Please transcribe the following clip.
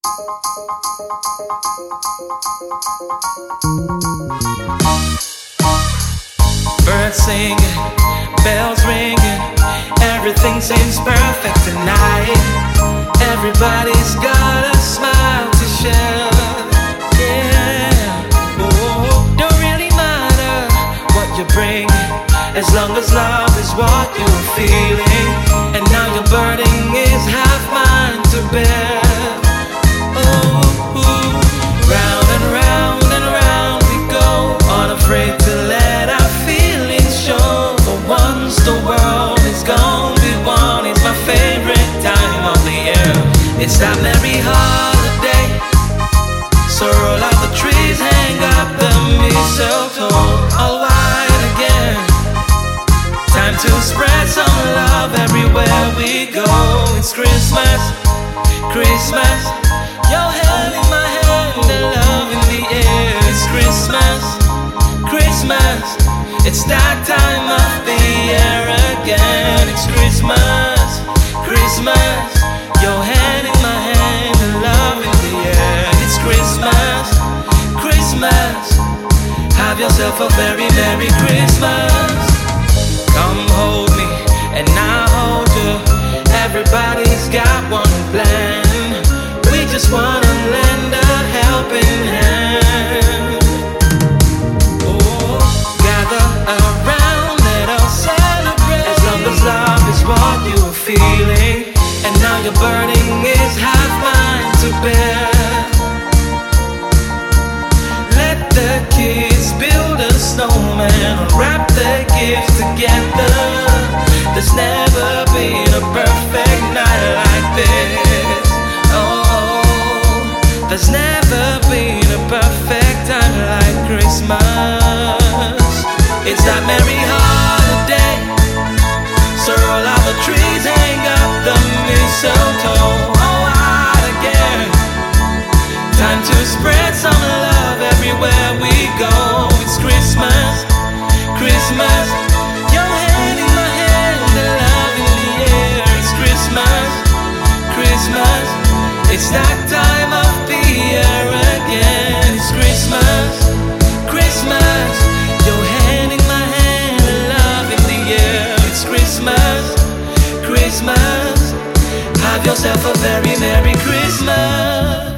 Birds singing, bells ringing, everything seems perfect tonight. Everybody's got a smile to share. Yeah, oh, don't really matter what you bring, as long as love is what you're feeling. And now It's that merry holiday. So roll out the trees, hang up the mistletoe, all white again. Time to spread some love everywhere we go. It's Christmas, Christmas. Your hand in my hand, and love in the air. It's Christmas, Christmas. It's that yourself a very Merry Christmas. Come hold snowman, wrap the gifts together. There's never been a perfect night like this. Oh, there's never been a perfect time like Christmas. It's that merry It's that time of the year again. It's Christmas, Christmas. Your hand in my hand, love in the air. It's Christmas, Christmas. Have yourself a very Merry Christmas.